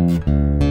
Thank you.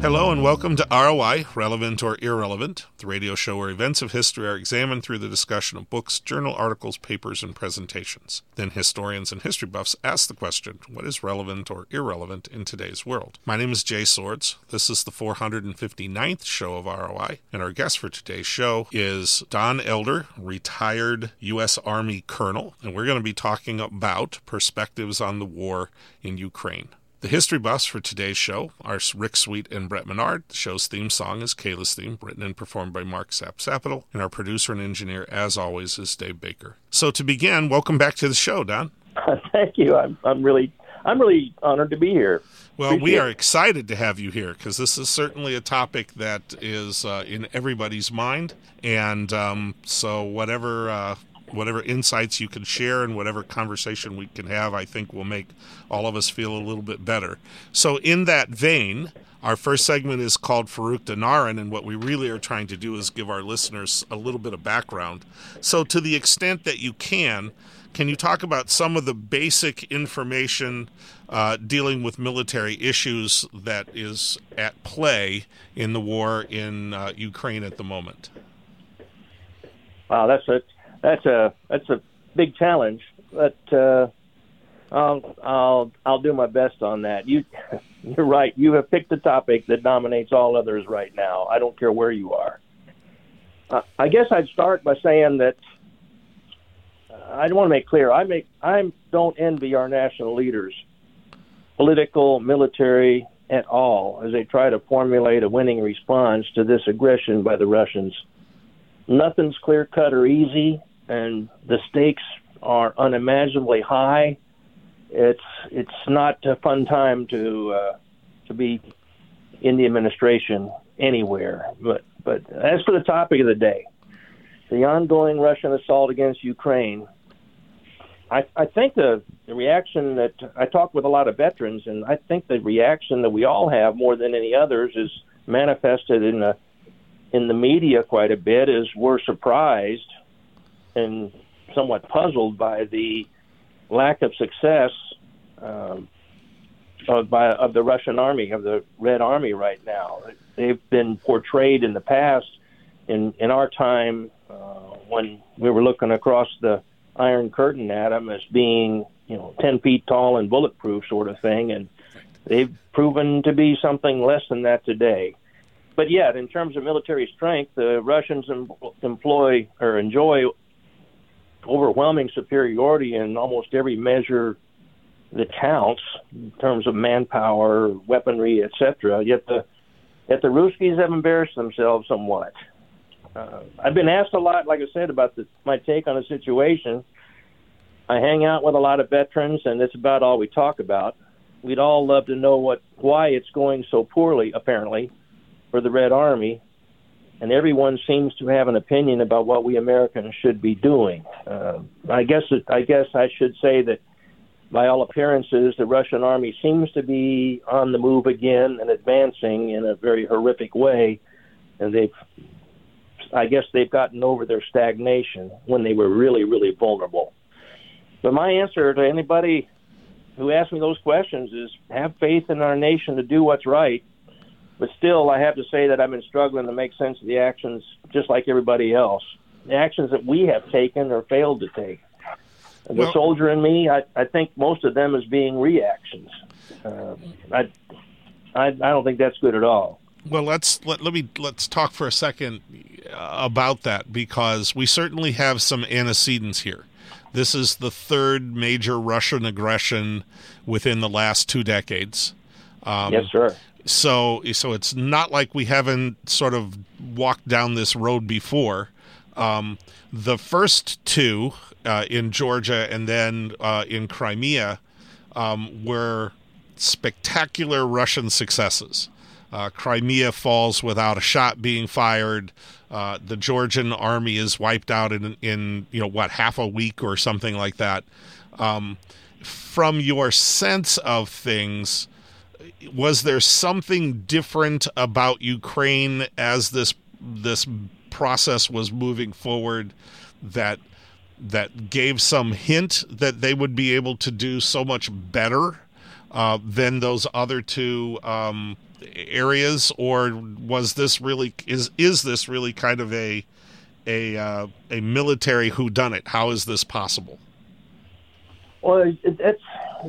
Hello and welcome to ROI, Relevant or Irrelevant, the radio show where events of history are examined through the discussion of books, journal articles, papers, and presentations. Then historians and history buffs ask the question, what is relevant or irrelevant in today's world? My name is Jay Swords. This is the 459th show of ROI, and our guest for today's show is Don Elder, retired U.S. Army colonel, and we're going to be talking about perspectives on the war in Ukraine. The history buffs for today's show are Rick Sweet and Brett Menard. The show's theme song is Kayla's Theme, written and performed by Mark Sapsapital. And our producer and engineer, as always, is Dave Baker. So to begin, welcome back to the show, Don. Thank you. I'm, I'm really I'm really honored to be here. Well, Appreciate we are excited to have you here because this is certainly a topic that is uh, in everybody's mind, and um, so whatever uh, whatever insights you can share and whatever conversation we can have, I think will make all of us feel a little bit better. So, in that vein, our first segment is called Farouk Dinarin, and what we really are trying to do is give our listeners a little bit of background. So, to the extent that you can, can you talk about some of the basic information uh, dealing with military issues that is at play in the war in uh, Ukraine at the moment? Wow, that's a that's a that's a big challenge, but uh, I'll I'll I'll do my best on that. You you're right. You have picked a topic that dominates all others right now. I don't care where you are. Uh, I guess I'd start by saying that uh, I want to make clear. I make I don't envy our national leaders, political, military, at all, as they try to formulate a winning response to this aggression by the Russians. Nothing's clear cut or easy and the stakes are unimaginably high. It's it's not a fun time to uh, to be in the administration anywhere. But but as for the topic of the day, the ongoing Russian assault against Ukraine, I, I think the, the reaction that I talk with a lot of veterans, and I think the reaction that we all have more than any others is manifested in the in the media quite a bit. Is we're surprised and somewhat puzzled by the lack of success um, of, by, of the Russian army, of the Red Army right now. They've been portrayed in the past, in, in our time, uh, when we were looking across the Iron Curtain at them as being, you know, 10 feet tall and bulletproof sort of thing. And they've proven to be something less than that today. But yet, in terms of military strength, the Russians em- employ or enjoy overwhelming superiority in almost every measure that counts in terms of manpower, weaponry, etc. Yet the yet the Ruskies have embarrassed themselves somewhat. Uh, I've been asked a lot, like I said, about the, my take on the situation. I hang out with a lot of veterans, and it's about all we talk about. We'd all love to know what why it's going so poorly, apparently, for the Red Army, and everyone seems to have an opinion about what we Americans should be doing. Uh, I guess it, I guess I should say that by all appearances, the Russian army seems to be on the move again and advancing in a very horrific way, and they've. I guess they've gotten over their stagnation when they were really, really vulnerable. But my answer to anybody who asks me those questions is have faith in our nation to do what's right but still, I have to say that I've been struggling to make sense of the actions, just like everybody else. The actions that we have taken or failed to take. The well, soldier in me, I, I think most of them is being reactions. Uh, I, I, I don't think that's good at all. Well, let's let, let me let's talk for a second about that because we certainly have some antecedents here. This is the third major Russian aggression within the last two decades. Um, yes, sir. So so it's not like we haven't sort of walked down this road before. Um, the first two uh, in Georgia and then uh, in Crimea um, were spectacular Russian successes. Uh, Crimea falls without a shot being fired. Uh, the Georgian army is wiped out in, in you know what half a week or something like that. Um, from your sense of things, was there something different about Ukraine as this this process was moving forward that that gave some hint that they would be able to do so much better uh, than those other two um, areas, or was this really is is this really kind of a a uh, a military whodunit? How is this possible? Well, it, it's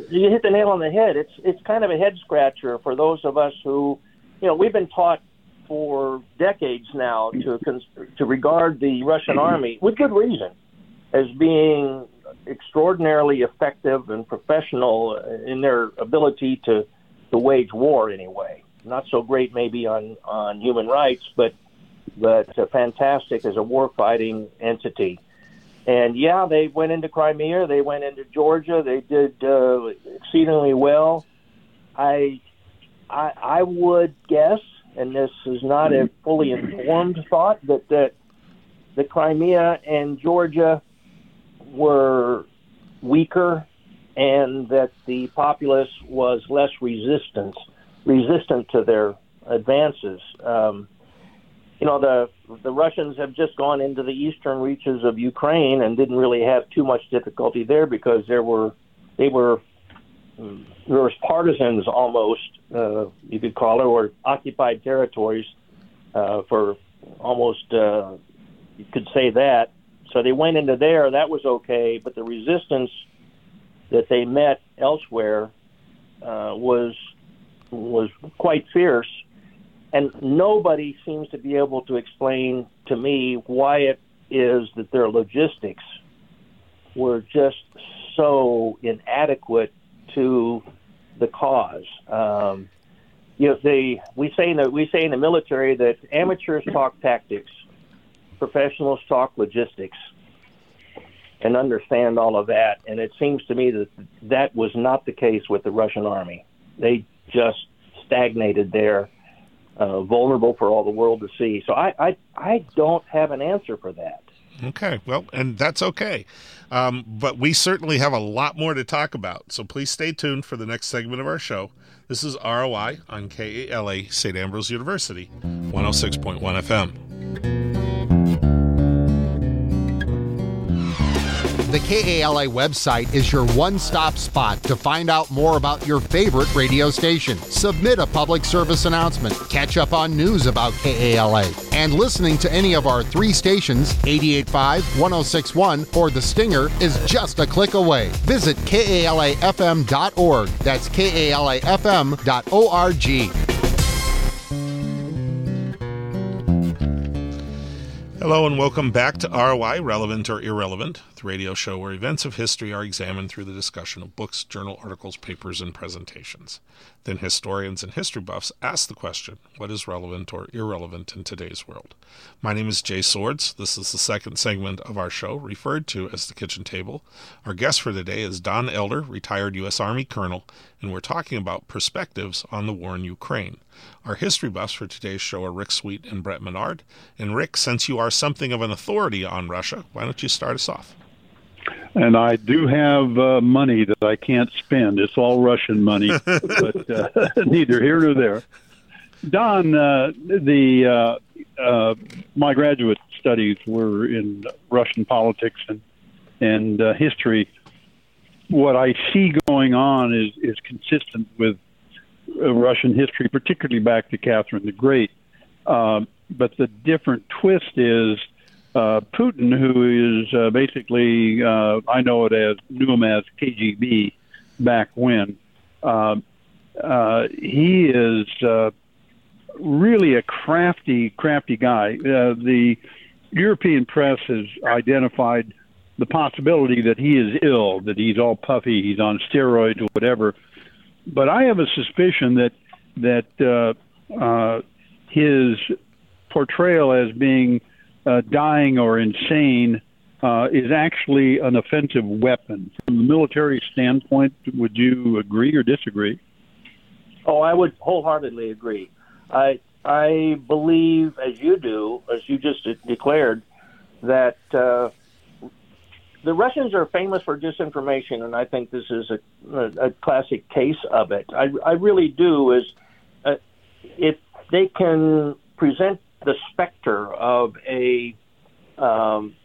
you hit the nail on the head. It's it's kind of a head scratcher for those of us who, you know, we've been taught for decades now to cons- to regard the Russian army with good reason as being extraordinarily effective and professional in their ability to to wage war anyway. Not so great maybe on on human rights, but but fantastic as a war fighting entity. And yeah, they went into Crimea, they went into Georgia, they did uh, exceedingly well. I, I, I would guess, and this is not a fully informed thought, that that the Crimea and Georgia were weaker, and that the populace was less resistant resistant to their advances. Um, you know the the Russians have just gone into the eastern reaches of Ukraine and didn't really have too much difficulty there because there were they were there was partisans almost uh, you could call it or occupied territories uh, for almost uh, you could say that. So they went into there that was okay but the resistance that they met elsewhere uh, was was quite fierce and nobody seems to be able to explain to me why it is that their logistics were just so inadequate to the cause. Um, you know, they we say in the we say in the military that amateurs talk tactics, professionals talk logistics, and understand all of that. And it seems to me that that was not the case with the Russian army. They just stagnated there uh, vulnerable for all the world to see. So I, I, I don't have an answer for that. Okay, well, and that's okay. Um, but we certainly have a lot more to talk about. So please stay tuned for the next segment of our show. This is ROI on KALA St. Ambrose University, 106.1 FM. The KALA website is your one stop spot to find out more about your favorite radio station. Submit a public service announcement, catch up on news about KALA, and listening to any of our three stations 885, 1061, or The Stinger is just a click away. Visit KALAFM.org. That's KALAFM.org. Hello and welcome back to ROI, Relevant or Irrelevant, the radio show where events of history are examined through the discussion of books, journal articles, papers, and presentations. Then historians and history buffs ask the question, what is relevant or irrelevant in today's world? My name is Jay Swords. This is the second segment of our show, referred to as the kitchen table. Our guest for today is Don Elder, retired U.S. Army colonel, and we're talking about perspectives on the war in Ukraine. Our history buffs for today's show are Rick Sweet and Brett Menard. And Rick, since you are something of an authority on Russia, why don't you start us off? And I do have uh, money that I can't spend. It's all Russian money, but uh, neither here nor there. Don, uh, the uh, uh, my graduate studies were in Russian politics and and uh, history. What I see going on is is consistent with Russian history, particularly back to Catherine the Great. Uh, but the different twist is uh, Putin, who is uh, basically, uh, I know it as, knew him as KGB back when. Uh, uh, he is uh, really a crafty, crafty guy. Uh, the European press has identified the possibility that he is ill, that he's all puffy, he's on steroids, or whatever but I have a suspicion that that uh, uh, his portrayal as being uh, dying or insane uh, is actually an offensive weapon. From the military standpoint, would you agree or disagree? Oh, I would wholeheartedly agree. I I believe, as you do, as you just declared, that uh, the Russians are famous for disinformation, and I think this is a, a, a classic case of it. I, I really do. Is uh, if they can present the specter of a um,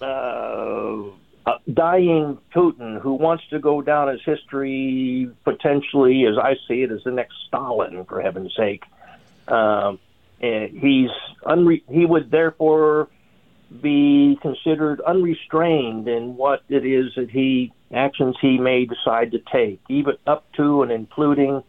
uh, dying Putin who wants to go down as history potentially, as I see it, as the next Stalin, for heaven's sake. Um, he's unre- he would therefore be considered unrestrained in what it is that he actions he may decide to take, even up to and including,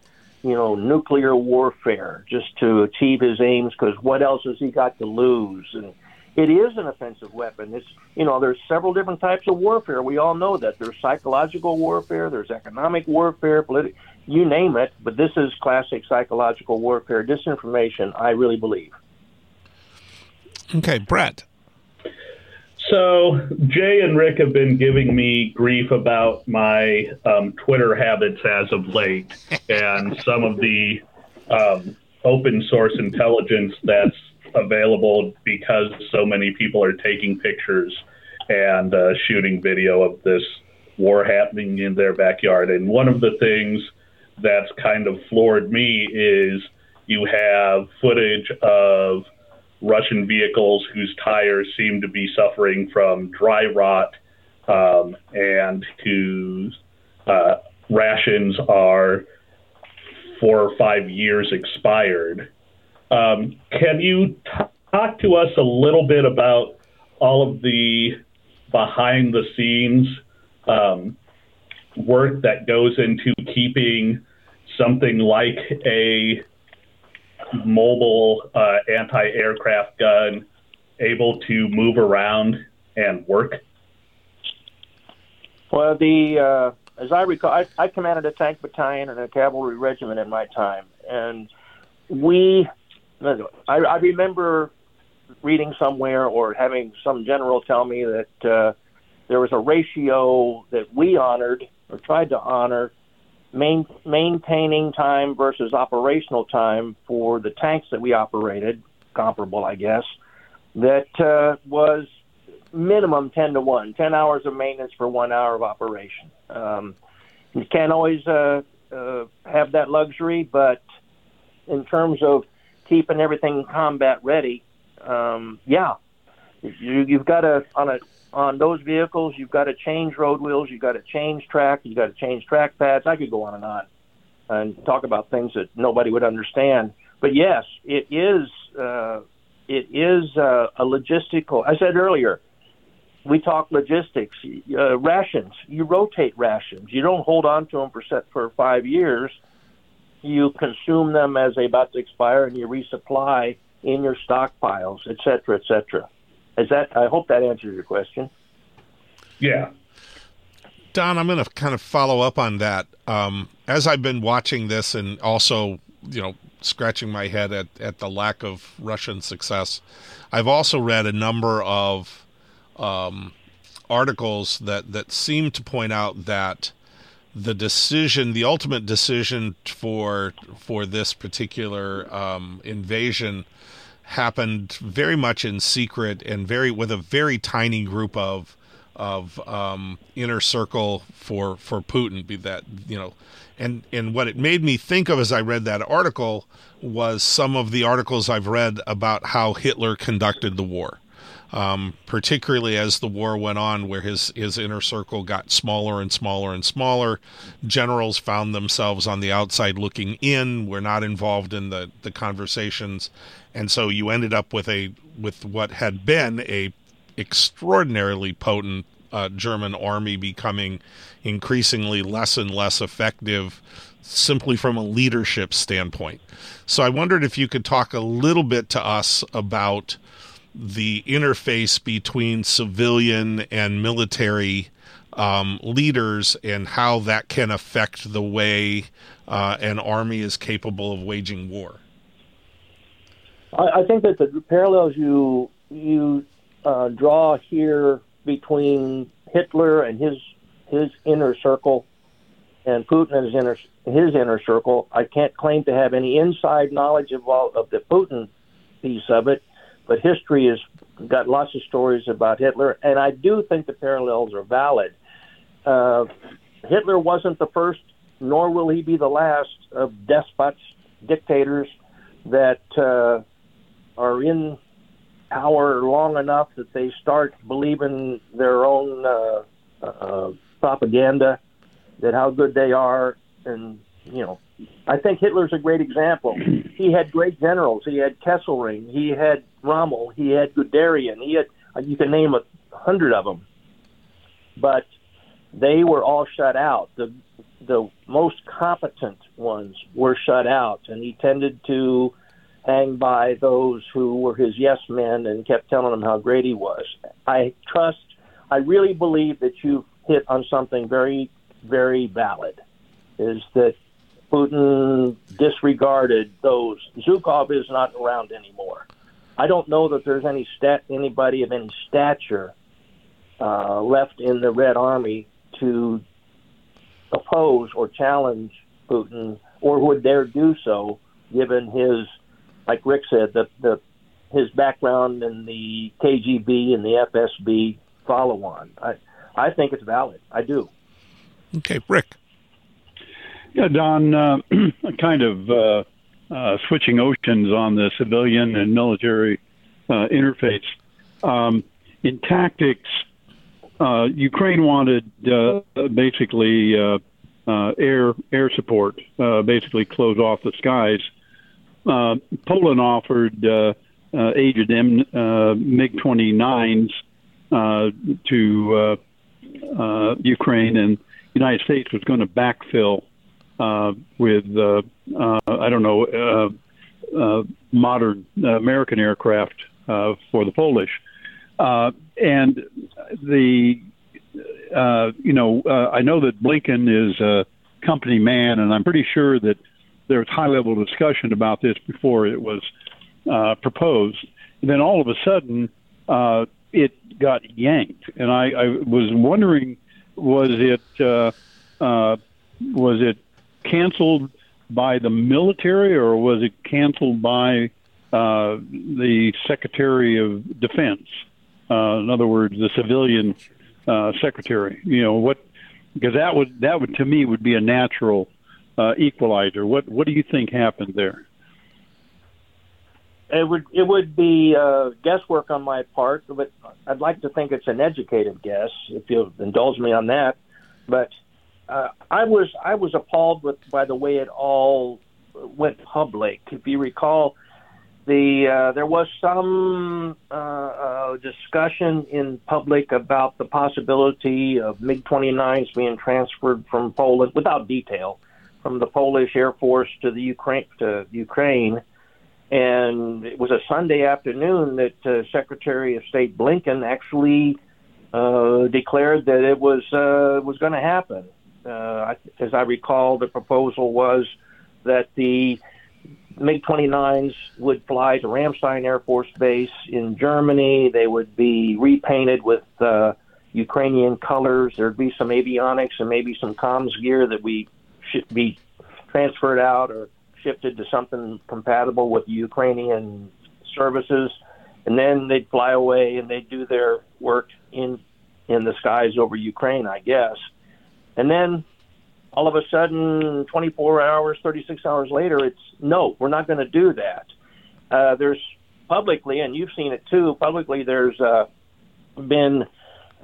you know, nuclear warfare, just to achieve his aims. Because what else has he got to lose? And it is an offensive weapon. It's you know, there's several different types of warfare. We all know that there's psychological warfare, there's economic warfare, political, you name it. But this is classic psychological warfare, disinformation. I really believe. Okay, Brett. So Jay and Rick have been giving me grief about my um, Twitter habits as of late, and some of the um, open source intelligence that's available because so many people are taking pictures and uh, shooting video of this war happening in their backyard. And one of the things that's kind of floored me is you have footage of Russian vehicles whose tires seem to be suffering from dry rot um, and whose uh, rations are four or five years expired. Um, can you t- talk to us a little bit about all of the behind the scenes um, work that goes into keeping something like a mobile uh, anti-aircraft gun able to move around and work? Well, the uh, as I recall, I, I commanded a tank battalion and a cavalry regiment in my time, and we. I, I remember reading somewhere or having some general tell me that uh, there was a ratio that we honored or tried to honor main, maintaining time versus operational time for the tanks that we operated, comparable, I guess, that uh, was minimum 10 to 1, 10 hours of maintenance for one hour of operation. Um, you can't always uh, uh, have that luxury, but in terms of keeping everything combat ready, um, yeah, you, you've got to, on a on those vehicles, you've got to change road wheels, you've got to change track, you've got to change track pads. I could go on and on and talk about things that nobody would understand. But yes, it is uh, it is uh, a logistical. I said earlier, we talk logistics, uh, rations. You rotate rations. You don't hold on to them for set for five years. You consume them as they about to expire, and you resupply in your stockpiles, et cetera, et cetera. Is that? I hope that answers your question. Yeah. Don, I'm going to kind of follow up on that. Um, as I've been watching this and also, you know, scratching my head at, at the lack of Russian success, I've also read a number of um, articles that, that seem to point out that the decision, the ultimate decision for for this particular um, invasion, happened very much in secret and very with a very tiny group of of um, inner circle for for Putin. Be that you know, and and what it made me think of as I read that article was some of the articles I've read about how Hitler conducted the war. Um, particularly as the war went on, where his his inner circle got smaller and smaller and smaller. Generals found themselves on the outside looking in, were not involved in the the conversations, and so you ended up with a with what had been a extraordinarily potent uh, German army becoming increasingly less and less effective simply from a leadership standpoint. So I wondered if you could talk a little bit to us about the interface between civilian and military um, leaders and how that can affect the way uh, an army is capable of waging war. I, I think that the parallels you you uh, draw here between Hitler and his his inner circle and Putin and his inner his inner circle. I can't claim to have any inside knowledge of all of the Putin piece of it, but history has got lots of stories about Hitler, and I do think the parallels are valid. Uh, Hitler wasn't the first, nor will he be the last of despots, dictators that uh, are in power long enough that they start believing their own uh, uh, propaganda, that how good they are, and you know, I think Hitler's a great example. He had great generals. He had Kesselring. He had Rommel. He had Guderian. He had you can name a hundred of them, but they were all shut out. The the most competent ones were shut out, and he tended to hang by those who were his yes men and kept telling them how great he was. I trust, I really believe that you've hit on something very, very valid. Is that Putin disregarded those? Zhukov is not around anymore. I don't know that there's any stat, anybody of any stature uh, left in the Red Army to oppose or challenge Putin, or would dare do so, given his, like Rick said, the the his background in the KGB and the FSB follow on. I I think it's valid. I do. Okay, Rick. Yeah, Don, uh, kind of uh, uh, switching oceans on the civilian and military uh, interface. Um, in tactics, uh, Ukraine wanted uh, basically uh, uh, air air support, uh, basically close off the skies. Uh, Poland offered uh, uh, aged M, uh, MiG 29s uh, to uh, uh, Ukraine, and the United States was going to backfill uh, with uh, uh, I don't know uh, uh, modern American aircraft uh, for the Polish. Uh, and the uh, you know uh, I know that Blinken is a company man, and I'm pretty sure that there was high level discussion about this before it was uh, proposed. And then all of a sudden, uh, it got yanked, and I, I was wondering, was it uh, uh, was it canceled by the military, or was it canceled by uh, the Secretary of Defense? Uh, in other words, the civilian uh, secretary. You know what? Because that would that would to me would be a natural uh, equalizer. What what do you think happened there? It would it would be uh, guesswork on my part, but I'd like to think it's an educated guess. If you'll indulge me on that, but uh, I was I was appalled with by the way it all went public. If you recall, the uh, there was some uh, uh, discussion in public about the possibility of MiG 29s being transferred from Poland without detail from the Polish Air Force to the Ukraine to Ukraine. And it was a Sunday afternoon that uh, Secretary of State Blinken actually uh, declared that it was uh, was going to happen. Uh, as I recall, the proposal was that the MiG 29s would fly to Ramstein Air Force Base in Germany. They would be repainted with uh, Ukrainian colors. There'd be some avionics and maybe some comms gear that we be transferred out or shifted to something compatible with Ukrainian services. And then they'd fly away and they'd do their work in in the skies over Ukraine, I guess. And then all of a sudden, 24 hours, 36 hours later, it's no, we're not going to do that. Uh, there's publicly, and you've seen it too, publicly, there's uh, been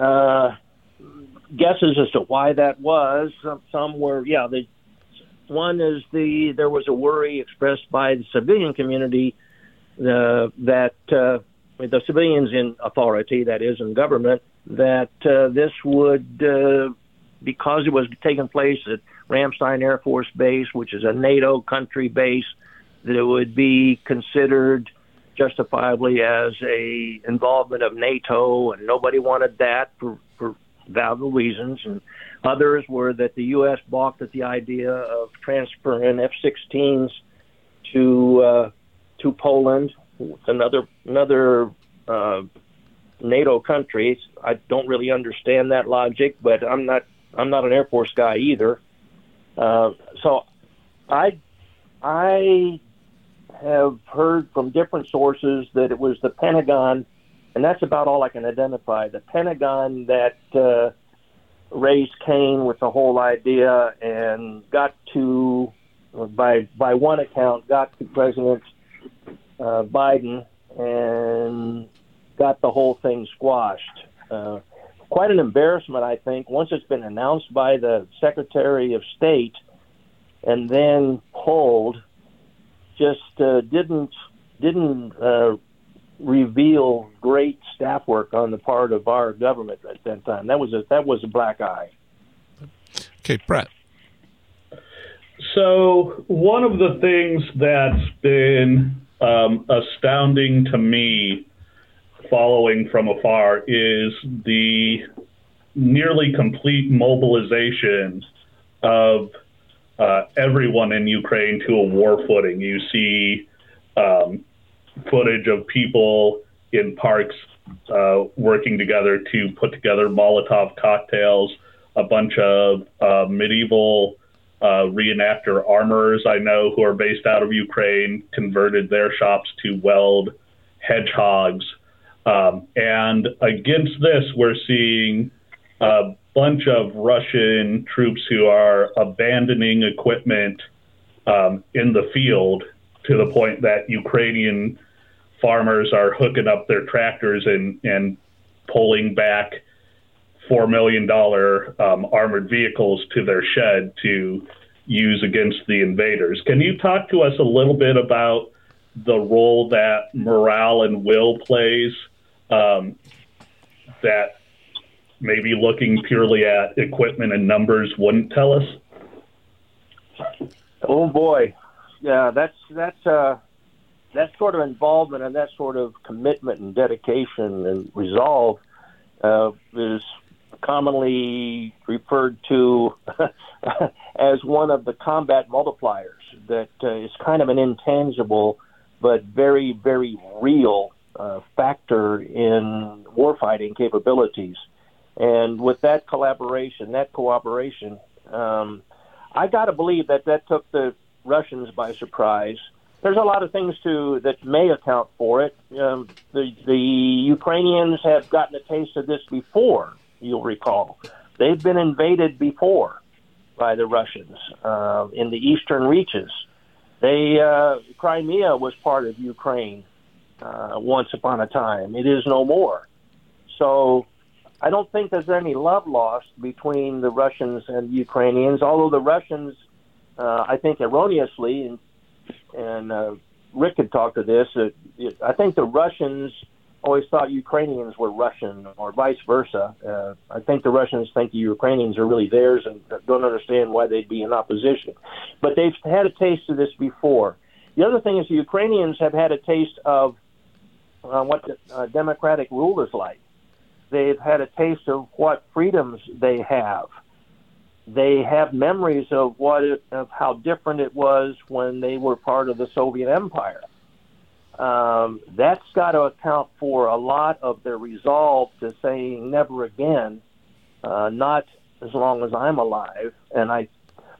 uh, guesses as to why that was. Some, some were, yeah, the one is the there was a worry expressed by the civilian community uh, that uh, the civilians in authority, that is, in government, that uh, this would uh, because it was taking place at Ramstein Air Force Base, which is a NATO country base, that it would be considered justifiably as a involvement of NATO, and nobody wanted that for, for valid reasons. And others were that the U.S. balked at the idea of transferring F-16s to uh, to Poland, another another uh, NATO country. I don't really understand that logic, but I'm not I'm not an Air Force guy either. Uh, so I I have heard from different sources that it was the Pentagon, and that's about all I can identify. The Pentagon that uh, raised Cain with the whole idea and got to, by by one account, got to President uh, Biden and got the whole thing squashed. Uh, quite an embarrassment, I think, once it's been announced by the Secretary of State and then pulled. Just uh, didn't didn't uh, reveal great staff work on the part of our government at that time. That was a that was a black eye. Okay, Brett. So one of the things that's been um, astounding to me following from afar is the nearly complete mobilization of uh, everyone in Ukraine to a war footing. You see um, footage of people in parks uh, working together to put together Molotov cocktails, a bunch of uh, medieval uh, reenactor armorers I know who are based out of Ukraine converted their shops to weld hedgehogs. Um, and against this, we're seeing a bunch of Russian troops who are abandoning equipment um, in the field to the point that Ukrainian farmers are hooking up their tractors and, and pulling back $4 million um, armored vehicles to their shed to use against the invaders. Can you talk to us a little bit about the role that morale and will plays um, that maybe looking purely at equipment and numbers wouldn't tell us? Oh boy, yeah, that's that's uh, that sort of involvement and that sort of commitment and dedication and resolve uh, is commonly referred to as one of the combat multipliers that uh, is kind of an intangible but very, very real uh, factor in warfighting capabilities. And with that collaboration, that cooperation, um, I got to believe that that took the Russians by surprise. There's a lot of things to that may account for it. Um, the the Ukrainians have gotten a taste of this before. You'll recall they've been invaded before by the Russians uh, in the eastern reaches. They uh, Crimea was part of Ukraine uh, once upon a time. It is no more. So I don't think there's any love lost between the Russians and Ukrainians. Although the Russians, uh, I think erroneously, and, uh, Rick had talked to this. Uh, I think the Russians always thought Ukrainians were Russian or vice versa. Uh, I think the Russians think the Ukrainians are really theirs and don't understand why they'd be in opposition. But they've had a taste of this before. The other thing is the Ukrainians have had a taste of uh, what the, uh, democratic rule is like. They've had a taste of what freedoms they have. They have memories of what it, of how different it was when they were part of the Soviet Empire um, that's got to account for a lot of their resolve to saying never again, uh, not as long as I'm alive. And I,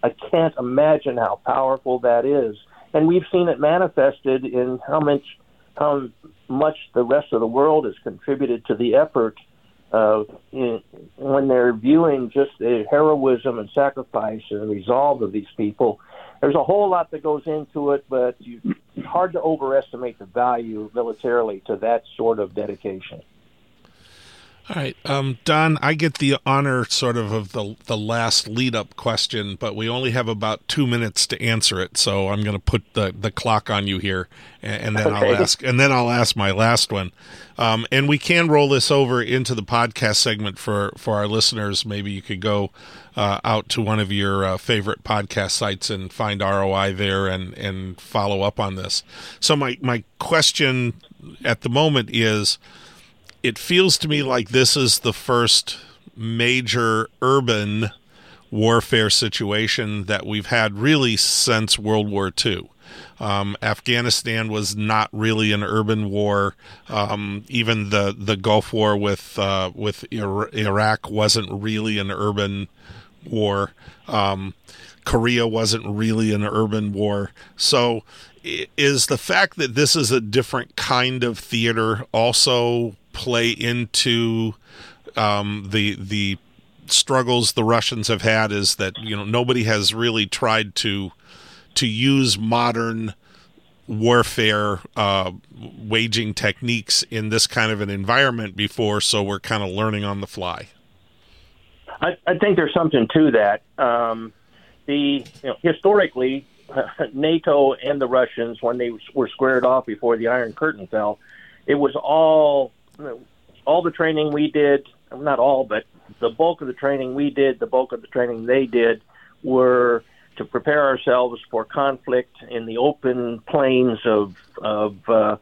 I can't imagine how powerful that is. And we've seen it manifested in how much, how much the rest of the world has contributed to the effort uh, in, when they're viewing just the heroism and sacrifice and resolve of these people there's a whole lot that goes into it, but you, it's hard to overestimate the value militarily to that sort of dedication. All right, um, Don, I get the honor sort of of the the last lead up question, but we only have about two minutes to answer it, so I'm going to put the, the clock on you here, and, and then okay. I'll ask and then I'll ask my last one, um, and we can roll this over into the podcast segment for for our listeners. Maybe you could go uh, out to one of your uh, favorite podcast sites and find ROI there and and follow up on this. So my my question at the moment is it feels to me like this is the first major urban warfare situation that we've had really since World War II. Um, Afghanistan was not really an urban war. Um, even the, the Gulf War with uh, with Iraq wasn't really an urban war. Um, Korea wasn't really an urban war. So, is the fact that this is a different kind of theater also play into um, the the struggles the Russians have had is that you know nobody has really tried to to use modern warfare uh, waging techniques in this kind of an environment before, so we're kind of learning on the fly. I, I think there's something to that. Um, the you know, historically, NATO and the Russians, when they were squared off before the Iron Curtain fell, it was all all the training we did. Not all, but the bulk of the training we did, the bulk of the training they did, were to prepare ourselves for conflict in the open plains of of uh,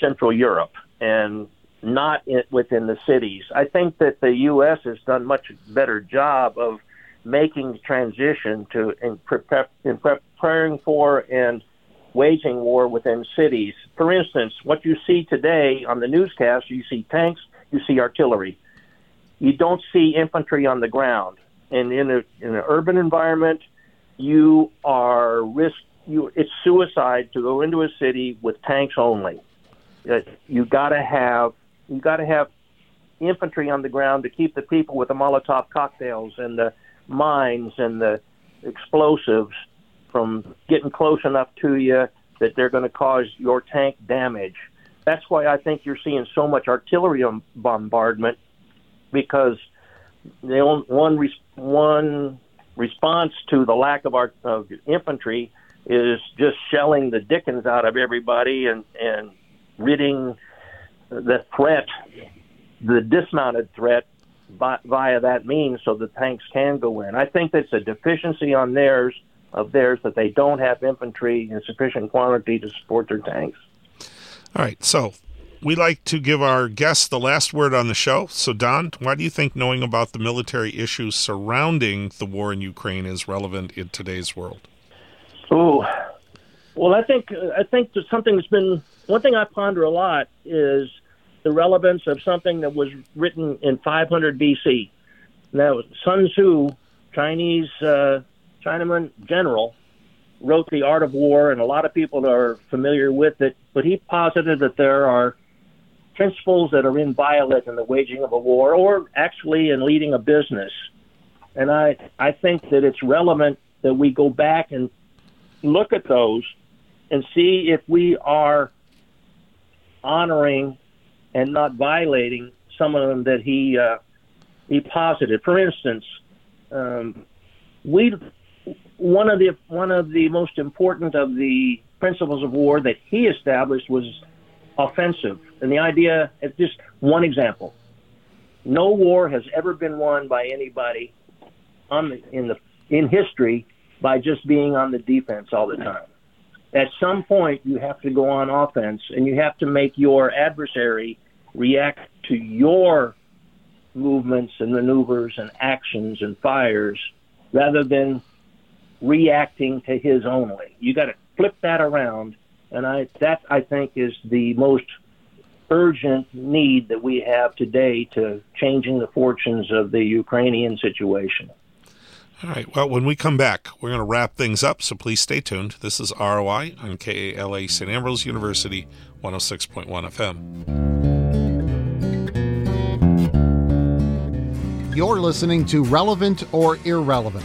Central Europe and not in, within the cities. I think that the U.S. has done much better job of making the transition to in, prepare, in preparing for and waging war within cities. For instance, what you see today on the newscast, you see tanks, you see artillery. You don't see infantry on the ground. And in, a, in an urban environment, you are risk you it's suicide to go into a city with tanks only. Uh, you got to have you got to have infantry on the ground to keep the people with the Molotov cocktails and the mines and the explosives from getting close enough to you that they're going to cause your tank damage. That's why I think you're seeing so much artillery um, bombardment because the one one response to the lack of our of infantry is just shelling the dickens out of everybody and and ridding the threat, the dismounted threat, by, via that means, so the tanks can go in. I think that's a deficiency on theirs of theirs that they don't have infantry in sufficient quantity to support their tanks. All right, so we like to give our guests the last word on the show. So, Don, why do you think knowing about the military issues surrounding the war in Ukraine is relevant in today's world? Oh, well, I think I think that something that's been one thing I ponder a lot is the relevance of something that was written in 500 BC. Now, Sun Tzu, Chinese uh, Chinaman general, wrote The Art of War, and a lot of people are familiar with it. But he posited that there are principles that are inviolate in the waging of a war, or actually in leading a business. And I I think that it's relevant that we go back and look at those and see if we are honoring and not violating some of them that he uh, he posited. For instance, um, we one of the one of the most important of the principles of war that he established was offensive, and the idea just one example. No war has ever been won by anybody on the, in the in history by just being on the defense all the time. At some point, you have to go on offense, and you have to make your adversary react to your movements and maneuvers and actions and fires rather than reacting to his only. You got to flip that around, and I that I think is the most urgent need that we have today to changing the fortunes of the Ukrainian situation. All right. Well, when we come back, we're going to wrap things up, so please stay tuned. This is ROI on KALA St. Ambrose University, 106.1 FM. You're listening to Relevant or Irrelevant.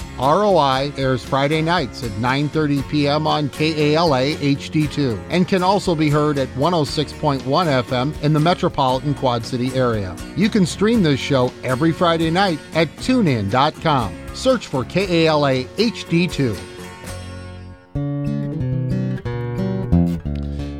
ROI airs Friday nights at 9:30 p.m. on KALA HD2 and can also be heard at 106.1 FM in the metropolitan Quad City area. You can stream this show every Friday night at tunein.com. Search for KALA HD2.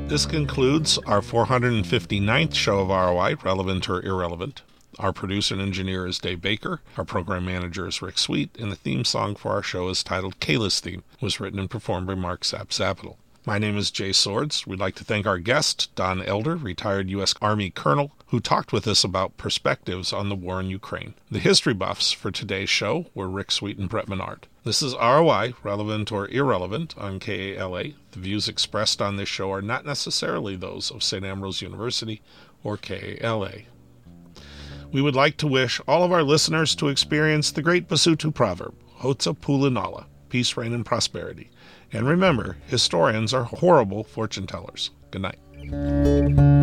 This concludes our 459th show of ROI, Relevant or Irrelevant. Our producer and engineer is Dave Baker. Our program manager is Rick Sweet, and the theme song for our show is titled Kayla's Theme. It was written and performed by Mark Zapzapital. My name is Jay Swords. We'd like to thank our guest, Don Elder, retired U.S. Army colonel, who talked with us about perspectives on the war in Ukraine. The history buffs for today's show were Rick Sweet and Brett Menard. This is ROI, relevant or irrelevant, on KALA. The views expressed on this show are not necessarily those of St. Ambrose University or KALA we would like to wish all of our listeners to experience the great Basutu proverb, Khotso Pula Nala, peace, rain, and prosperity, And remember, historians are horrible fortune tellers. Good night.